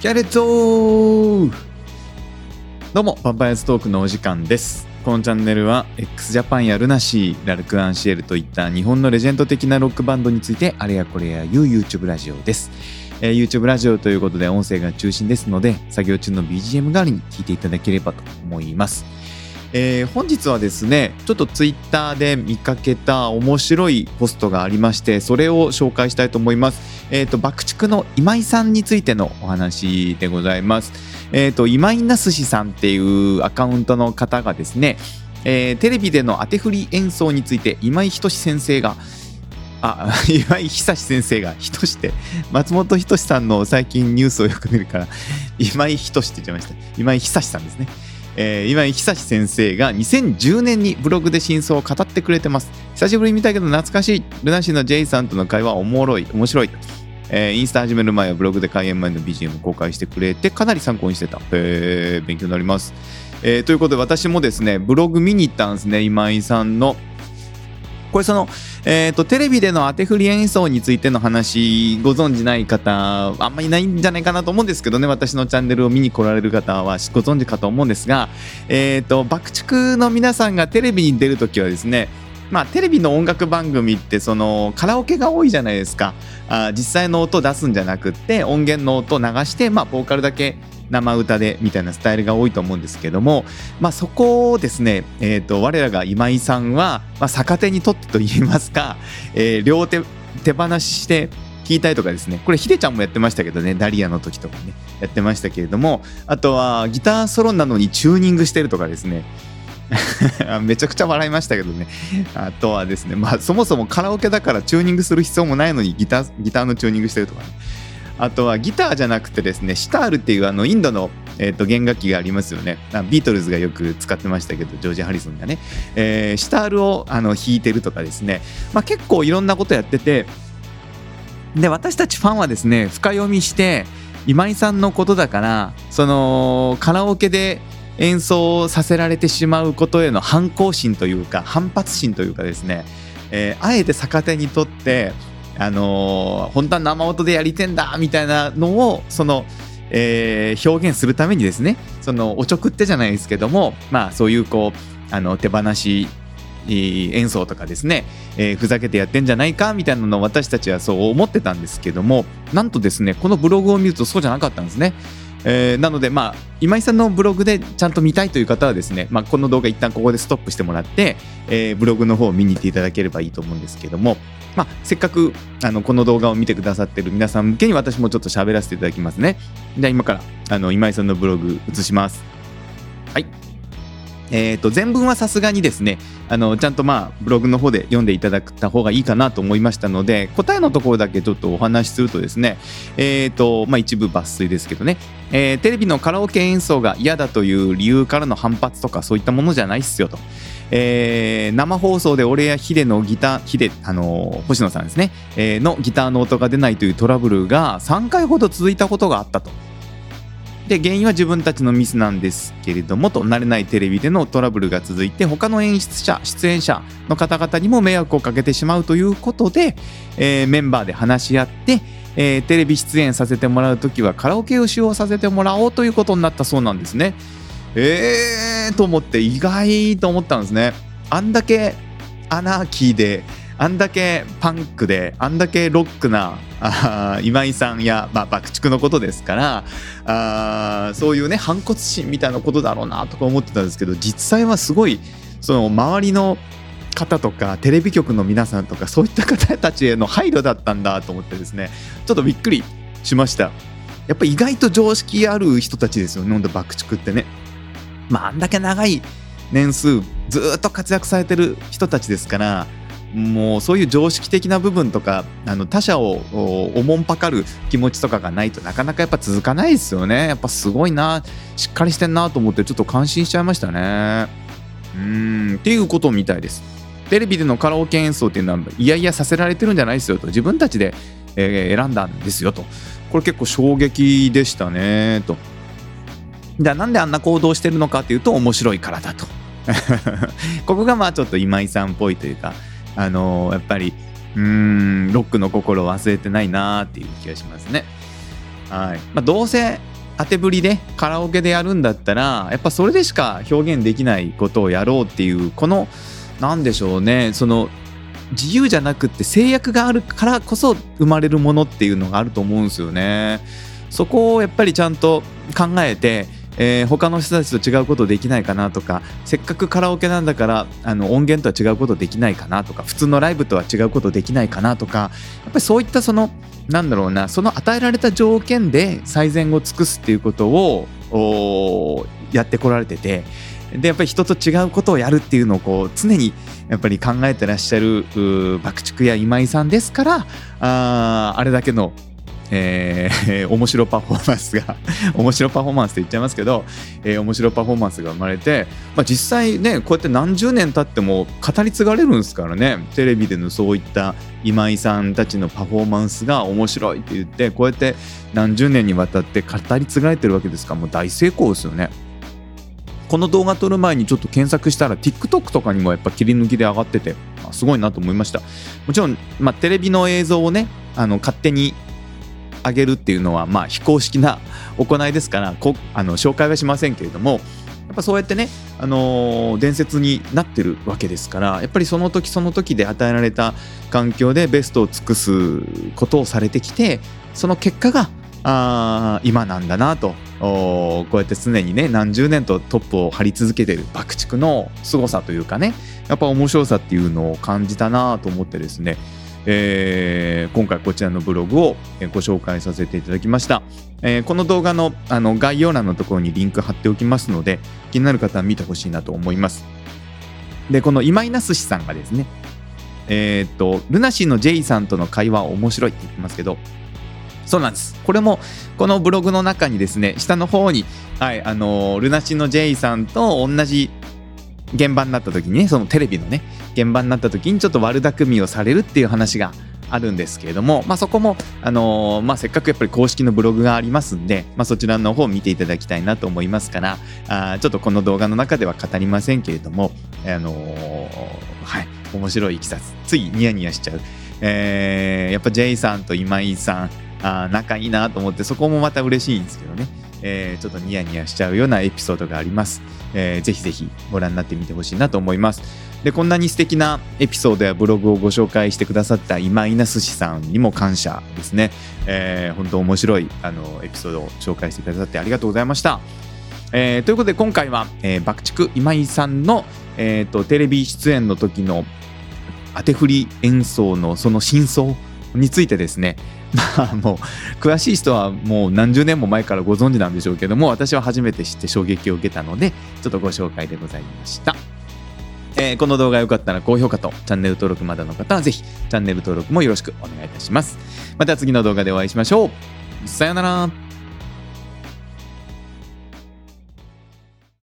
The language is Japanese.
キャレットどうも、パンパイアストークのお時間です。このチャンネルは x ジャパンやルナシー、ラルク・アンシエルといった日本のレジェンド的なロックバンドについてあれやこれや言う YouTube ラジオです。えー YouTube ラジオということで音声が中心ですので、作業中の BGM 代わりに聞いていただければと思います。えー本日はですねちょっとツイッターで見かけた面白いポストがありましてそれを紹介したいと思います。えっ、と爆竹の今井さんについてのお話でございます。えっ、と今井なすしさんっていうアカウントの方がですね、えーテレビでの当て振り演奏について今井仁先生があ 今井久志先生が仁志って松本人志さんの最近ニュースをよく見るから今井仁志って言っちゃいました今井久志さんですねえー今井久志先生が2010年にブログで真相を語ってくれてます。久しぶりに見たけど懐かしい。ルナシーの J さんとの会話おもろい面白い。えーインスタ始める前はブログで開演前の BGM を公開してくれてかなり参考にしてた、えー勉強になります、えーということで私もですねブログ見に行ったんですね今井さんの。これその、えー、とテレビでの当て振り演奏についての話ご存じない方あんまりいないんじゃないかなと思うんですけどね私のチャンネルを見に来られる方はご存知かと思うんですが、えー、と爆竹の皆さんがテレビに出るときはですねまあ、テレビの音楽番組ってそのカラオケが多いじゃないですか。あ実際の音を出すんじゃなくって音源の音を流して、まあ、ボーカルだけ生歌でみたいなスタイルが多いと思うんですけども、まあ、そこをですね、えー、と我らが今井さんは、まあ、逆手にとってと言いますか、えー両手手放しして聞いたりとかですね。これヒデちゃんもやってましたけどねダリアの時とかねやってましたけれどもあとはギターソロなのにチューニングしてるとかですね。めちゃくちゃ笑いましたけどね。あとはですねまあそもそもカラオケだからチューニングする必要もないのにギターギターのチューニングしてるとかね。あとはギターじゃなくてですねシタールっていうあのインドの、えー、と弦楽器がありますよね。ビートルズがよく使ってましたけどジョージ・ハリソンがね、えーシタールをあの弾いてるとかですね、まあ、結構いろんなことやっててで私たちファンはですね深読みして今井さんのことだからそのカラオケで演奏させられてしまうことへの反抗心というか反発心というかですね、えーあえて逆手にとって、あのー本当は生音でやりてんだみたいなのをその、えー表現するためにですねそのおちょくってじゃないですけどもまあそういうこうあの手放し演奏とかですね、えーふざけてやってんじゃないかみたいなのを私たちはそう思ってたんですけどもなんとですねこのブログを見るとそうじゃなかったんですね。えーなのでまあ今井さんのブログでちゃんと見たいという方はですね、まあ、この動画一旦ここでストップしてもらって、えーブログの方を見に行っていただければいいと思うんですけども、まあ、せっかくあのこの動画を見てくださってる皆さん向けに私もちょっと喋らせていただきますね。じゃあ今からあの今井さんのブログ映します。えー、と全文はさすがにですねあのちゃんとまあブログの方で読んでいただいた方がいいかなと思いましたので答えのところだけちょっとお話しするとですねえーとまあ、一部抜粋ですけどね、えーテレビのカラオケ演奏が嫌だという理由からの反発とかそういったものじゃないっすよと。えー生放送で俺やヒデのギターヒデ、あのー星野さんですね、えーのギターの音が出ないというトラブルが3回ほど続いたことがあったと。で原因は自分たちのミスなんですけれどもと慣れないテレビでのトラブルが続いて他の演出者出演者の方々にも迷惑をかけてしまうということで、えーメンバーで話し合って、えーテレビ出演させてもらう時はカラオケを使用させてもらおうということになったそうなんですね。えーと思って意外と思ったんですね。あんだけアナーキーであんだけパンクであんだけロックな今井さんや、まあ、爆竹のことですからあそういうね反骨心みたいなことだろうなとか思ってたんですけど実際はすごいその周りの方とかテレビ局の皆さんとかそういった方たちへの配慮だったんだと思ってですねちょっとびっくりしました。やっぱ意外と常識ある人たちですよねほんと爆竹ってね。まああんだけ長い年数ずっと活躍されてる人たちですからもうそういう常識的な部分とかあの他者をおもんぱかる気持ちとかがないとなかなかやっぱ続かないですよね。やっぱすごいな。しっかりしてんなと思ってちょっと感心しちゃいましたね。うん。っていうことみたいです。テレビでのカラオケ演奏っていうのはいやいやさせられてるんじゃないですよと。自分たちで、えー選んだんですよと。これ結構衝撃でしたねと。じゃあなんであんな行動してるのかっていうと面白いからだと。ここがまあちょっと今井さんっぽいというかあのーやっぱりうんロックの心を忘れてないなーっていう気がしますね。はいまあ、どうせ当てぶりでカラオケでやるんだったらやっぱそれでしか表現できないことをやろうっていうこの何でしょうねその自由じゃなくって制約があるからこそ生まれるものっていうのがあると思うんですよね。そこをやっぱりちゃんと考えてえー、他の人たちと違うことできないかなとかせっかくカラオケなんだからあの音源とは違うことできないかなとか普通のライブとは違うことできないかなとかやっぱりそういったそのなんだろうなその与えられた条件で最善を尽くすっていうことをやってこられててでやっぱり人と違うことをやるっていうのをこう常にやっぱり考えてらっしゃる爆竹や今井さんですからああれだけのえー、面白パフォーマンスが 面白パフォーマンスって言っちゃいますけど、えー、面白パフォーマンスが生まれて、まあ、実際ねこうやって何十年経っても語り継がれるんですからねテレビでのそういった今井さんたちのパフォーマンスが面白いって言ってこうやって何十年にわたって語り継がれてるわけですからもう大成功ですよね。この動画撮る前にちょっと検索したら TikTok とかにもやっぱ切り抜きで上がってて、すごいなと思いましたもちろん、まあ、テレビの映像をねあの勝手に上げるっていうのはまあ非公式な行いですからこあの紹介はしませんけれどもやっぱそうやってね、あのー、伝説になってるわけですからやっぱりその時その時で与えられた環境でベストを尽くすことをされてきてその結果があ今なんだなとこうやって常にね何十年とトップを張り続けてる爆竹の凄さというかねやっぱ面白さっていうのを感じたなと思ってですねえー、今回こちらのブログをご紹介させていただきました。えー、この動画のあの概要欄のところにリンク貼っておきますので、気になる方は見てほしいなと思います。で、この今井なすしさんがですね、えっ、と、ルナシーの J さんとの会話面白いって言ってますけど、そうなんです。これも、このブログの中にですね、下の方に、はい、あのルナシーの J さんと同じ現場になった時にねそのテレビのね現場になった時にちょっと悪巧みをされるっていう話があるんですけれども、まあ、そこも、あのー、まあ、せっかくやっぱり公式のブログがありますんで、まあ、そちらの方を見ていただきたいなと思いますからあちょっとこの動画の中では語りませんけれども、あのー、はい面白いいきさつついニヤニヤしちゃう、えー、やっぱ J さんと今井さんあ仲いいなと思ってそこもまた嬉しいんですけどね、えー、ちょっとニヤニヤしちゃうようなエピソードがあります。えー、ぜひぜひご覧になってみてほしいなと思います。で、こんなに素敵なエピソードやブログをご紹介してくださった今井なすしさんにも感謝ですね。えー、本当面白いあのエピソードを紹介してくださってありがとうございました。えー、ということで今回は、えー、爆竹今井さんの、えーと、テレビ出演の時の当て振り演奏のその真相についてですね まあもう詳しい人はもう何十年も前からご存知なんでしょうけども私は初めて知って衝撃を受けたのでちょっとご紹介でございました、えー、この動画良かったら高評価とチャンネル登録まだの方はぜひチャンネル登録もよろしくお願いいたします。また次の動画でお会いしましょう。さようなら。